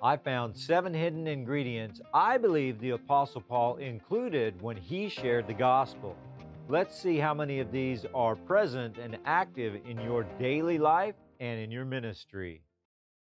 I found seven hidden ingredients I believe the Apostle Paul included when he shared the gospel. Let's see how many of these are present and active in your daily life and in your ministry.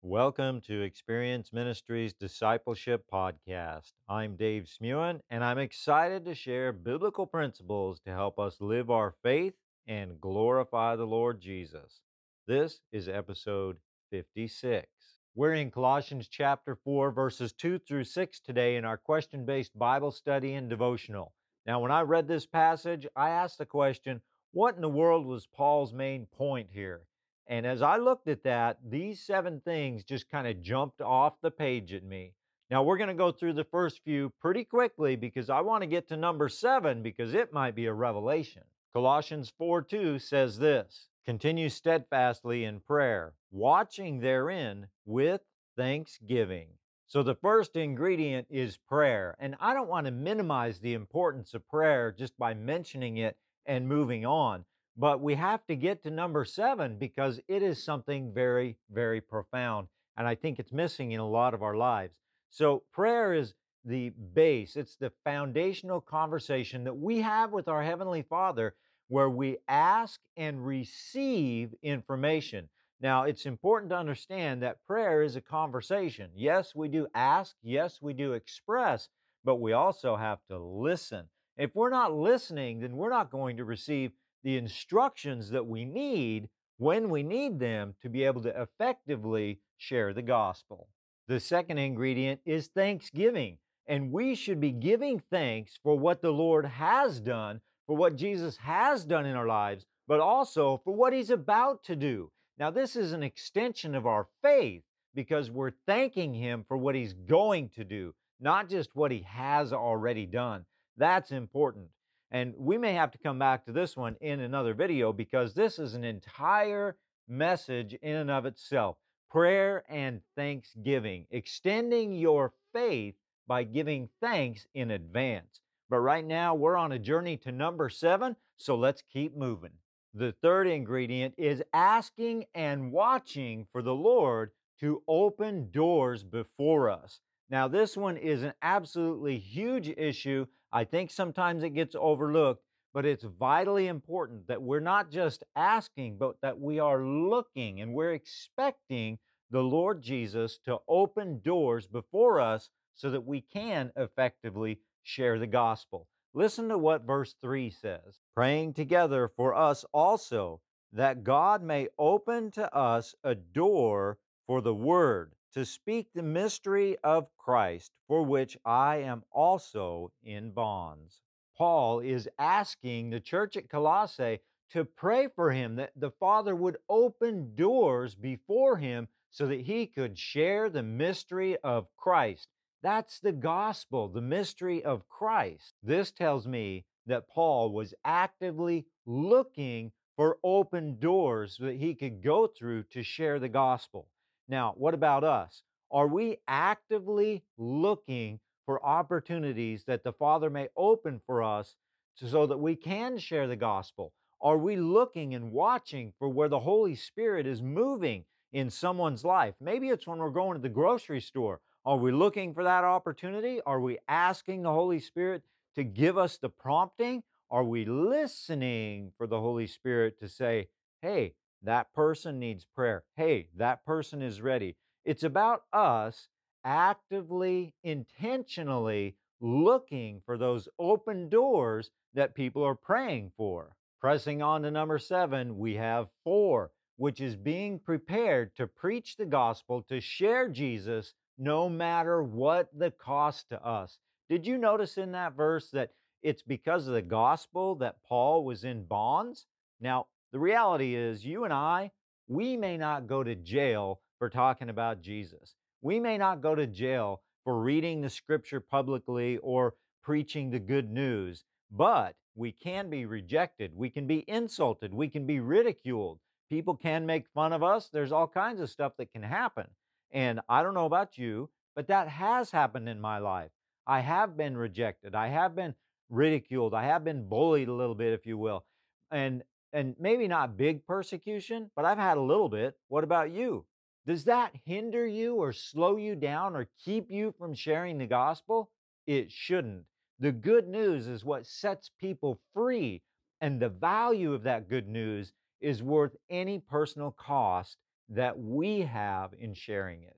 Welcome to Experience Ministries Discipleship Podcast. I'm Dave Smewen, and I'm excited to share biblical principles to help us live our faith and glorify the Lord Jesus. This is episode 56. We're in Colossians chapter 4, verses 2 through 6 today in our question based Bible study and devotional. Now, when I read this passage, I asked the question, what in the world was Paul's main point here? And as I looked at that, these seven things just kind of jumped off the page at me. Now, we're going to go through the first few pretty quickly because I want to get to number seven because it might be a revelation. Colossians 4 2 says this Continue steadfastly in prayer, watching therein with thanksgiving. So, the first ingredient is prayer. And I don't want to minimize the importance of prayer just by mentioning it and moving on. But we have to get to number seven because it is something very, very profound. And I think it's missing in a lot of our lives. So, prayer is the base, it's the foundational conversation that we have with our Heavenly Father where we ask and receive information. Now, it's important to understand that prayer is a conversation. Yes, we do ask, yes, we do express, but we also have to listen. If we're not listening, then we're not going to receive the instructions that we need when we need them to be able to effectively share the gospel. The second ingredient is thanksgiving, and we should be giving thanks for what the Lord has done, for what Jesus has done in our lives, but also for what He's about to do. Now, this is an extension of our faith because we're thanking Him for what He's going to do, not just what He has already done. That's important. And we may have to come back to this one in another video because this is an entire message in and of itself. Prayer and thanksgiving, extending your faith by giving thanks in advance. But right now, we're on a journey to number seven, so let's keep moving. The third ingredient is asking and watching for the Lord to open doors before us. Now, this one is an absolutely huge issue I think sometimes it gets overlooked, but it's vitally important that we're not just asking, but that we are looking and we're expecting the Lord Jesus to open doors before us so that we can effectively share the gospel. Listen to what verse 3 says praying together for us also, that God may open to us a door for the word to speak the mystery of Christ, for which I am also in bonds. Paul is asking the church at Colossae to pray for him that the Father would open doors before him so that he could share the mystery of Christ. That's the gospel, the mystery of Christ. This tells me that Paul was actively looking for open doors that he could go through to share the gospel. Now, what about us? Are we actively looking for opportunities that the Father may open for us so that we can share the gospel? Are we looking and watching for where the Holy Spirit is moving in someone's life? Maybe it's when we're going to the grocery store. Are we looking for that opportunity? Are we asking the Holy Spirit to give us the prompting? Are we listening for the Holy Spirit to say, hey, that person needs prayer. Hey, that person is ready. It's about us actively, intentionally looking for those open doors that people are praying for. Pressing on to number seven, we have four, which is being prepared to preach the gospel, to share Jesus, no matter what the cost to us. Did you notice in that verse that it's because of the gospel that Paul was in bonds? Now, the reality is, you and I, we may not go to jail for talking about Jesus. We may not go to jail for reading the scripture publicly or preaching the good news, but we can be rejected. We can be insulted. We can be ridiculed. People can make fun of us. There's all kinds of stuff that can happen. And I don't know about you, but that has happened in my life. I have been rejected. I have been ridiculed. I have been bullied a little bit, if you will. And and maybe not big persecution, but I've had a little bit. What about you? Does that hinder you or slow you down or keep you from sharing the gospel? It shouldn't. The good news is what sets people free, and the value of that good news is worth any personal cost that we have in sharing it.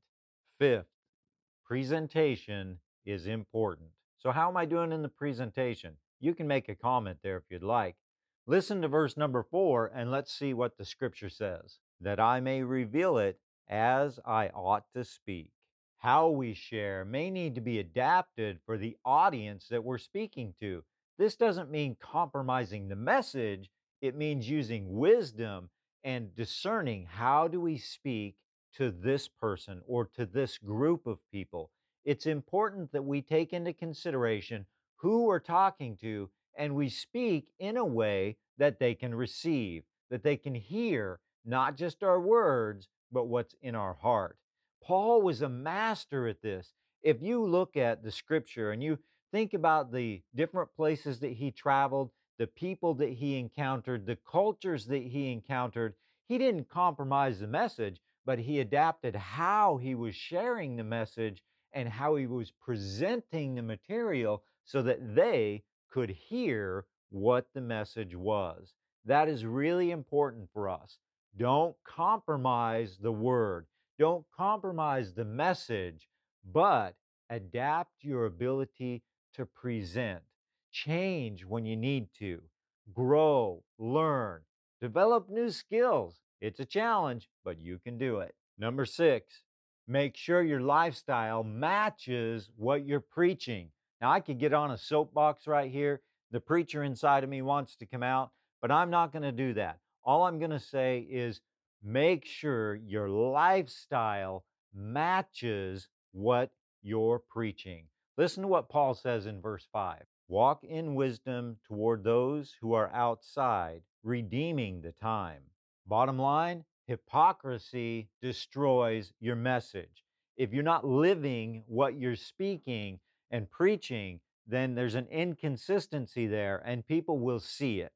Fifth, presentation is important. So, how am I doing in the presentation? You can make a comment there if you'd like. Listen to verse number four and let's see what the scripture says that I may reveal it as I ought to speak. How we share may need to be adapted for the audience that we're speaking to. This doesn't mean compromising the message, it means using wisdom and discerning how do we speak to this person or to this group of people. It's important that we take into consideration who we're talking to and we speak in a way that they can receive, that they can hear not just our words, but what's in our heart. Paul was a master at this. If you look at the scripture and you think about the different places that he traveled, the people that he encountered, the cultures that he encountered, he didn't compromise the message, but he adapted how he was sharing the message and how he was presenting the material so that they could hear what the message was. That is really important for us. Don't compromise the word. Don't compromise the message, but adapt your ability to present. Change when you need to. Grow, learn, develop new skills. It's a challenge, but you can do it. Number six, make sure your lifestyle matches what you're preaching. Now, I could get on a soapbox right here. The preacher inside of me wants to come out, but I'm not going to do that. All I'm going to say is make sure your lifestyle matches what you're preaching. Listen to what Paul says in verse 5 Walk in wisdom toward those who are outside, redeeming the time. Bottom line hypocrisy destroys your message. If you're not living what you're speaking, and preaching, then there's an inconsistency there and people will see it.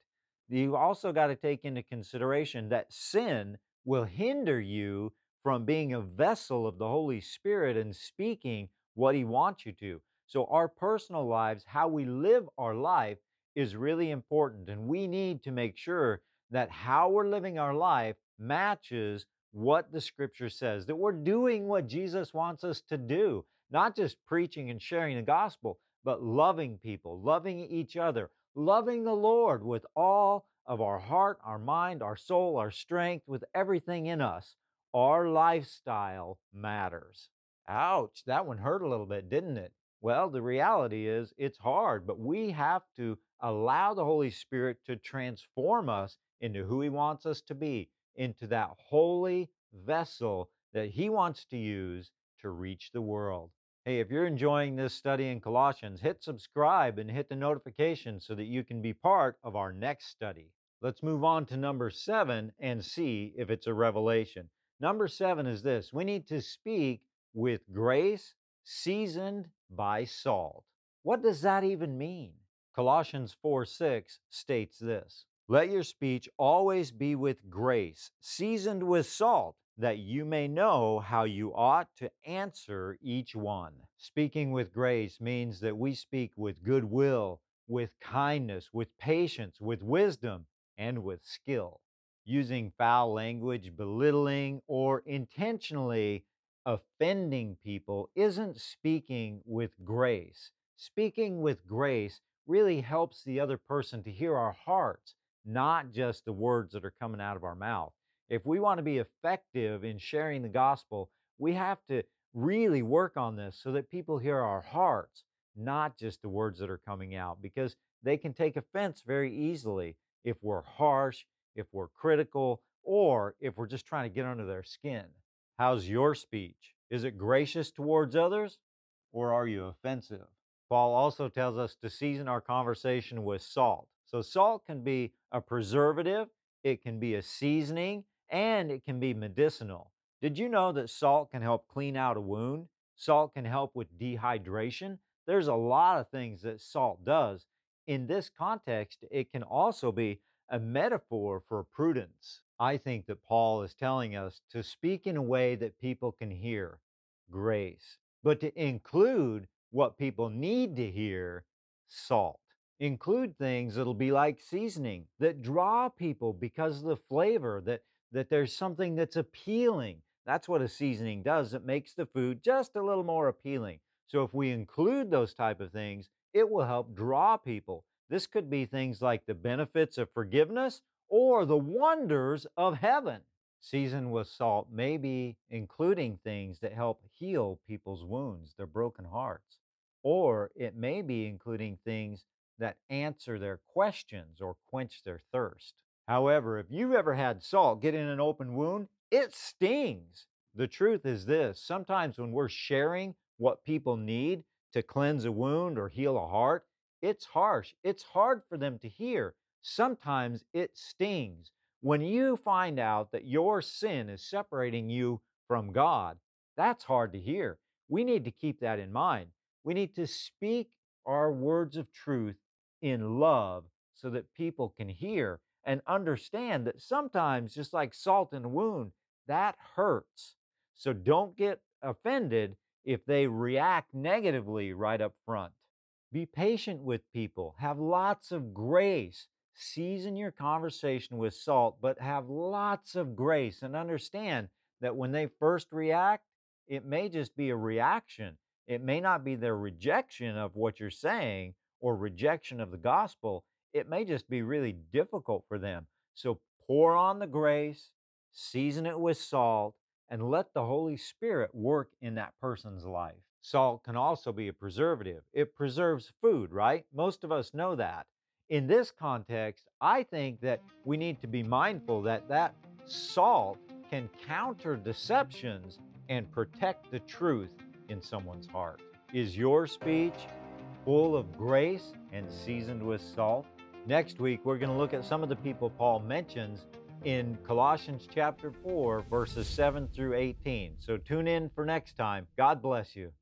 You also got to take into consideration that sin will hinder you from being a vessel of the Holy Spirit and speaking what He wants you to. So, our personal lives, how we live our life, is really important. And we need to make sure that how we're living our life matches what the scripture says, that we're doing what Jesus wants us to do not just preaching and sharing the gospel, but loving people, loving each other, loving the Lord with all of our heart, our mind, our soul, our strength, with everything in us. Our lifestyle matters. Ouch, that one hurt a little bit, didn't it? Well, the reality is it's hard, but we have to allow the Holy Spirit to transform us into who He wants us to be, into that holy vessel that He wants to use to reach the world. Hey, if you're enjoying this study in Colossians, hit subscribe and hit the notification so that you can be part of our next study. Let's move on to number seven and see if it's a revelation. Number seven is this we need to speak with grace seasoned by salt. What does that even mean? Colossians 4 6 states this Let your speech always be with grace, seasoned with salt that you may know how you ought to answer each one. Speaking with grace means that we speak with goodwill, with kindness, with patience, with wisdom, and with skill. Using foul language, belittling, or intentionally offending people isn't speaking with grace. Speaking with grace really helps the other person to hear our hearts, not just the words that are coming out of our mouth. If we want to be effective in sharing the gospel, we have to really work on this so that people hear our hearts, not just the words that are coming out, because they can take offense very easily if we're harsh, if we're critical, or if we're just trying to get under their skin. How's your speech? Is it gracious towards others, or are you offensive? Paul also tells us to season our conversation with salt. So, salt can be a preservative, it can be a seasoning, and it can be medicinal. Did you know that salt can help clean out a wound? Salt can help with dehydration. There's a lot of things that salt does. In this context, it can also be a metaphor for prudence. I think that Paul is telling us to speak in a way that people can hear grace, but to include what people need to hear salt. Include things that'll be like seasoning that draw people because of the flavor, that, that there's something that's appealing. That's what a seasoning does. It makes the food just a little more appealing. So if we include those type of things, it will help draw people. This could be things like the benefits of forgiveness or the wonders of heaven. Seasoned with salt may be including things that help heal people's wounds, their broken hearts. Or it may be including things that answer their questions or quench their thirst. However, if you've ever had salt get in an open wound, it stings. The truth is this sometimes when we're sharing what people need to cleanse a wound or heal a heart, it's harsh. It's hard for them to hear. Sometimes it stings. When you find out that your sin is separating you from God, that's hard to hear. We need to keep that in mind. We need to speak our words of truth in love so that people can hear and understand that sometimes, just like salt in a wound, that hurts. So don't get offended if they react negatively right up front. Be patient with people, have lots of grace. Season your conversation with salt, but have lots of grace and understand that when they first react, it may just be a reaction. It may not be their rejection of what you're saying or rejection of the gospel. It may just be really difficult for them. So pour on the grace, season it with salt, and let the Holy Spirit work in that person's life. Salt can also be a preservative. It preserves food, right? Most of us know that. In this context, I think that we need to be mindful that that salt can counter deceptions and protect the truth in someone's heart. Is your speech full of grace and seasoned with salt? Next week, we're going to look at some of the people Paul mentions in Colossians chapter 4, verses 7 through 18. So tune in for next time. God bless you.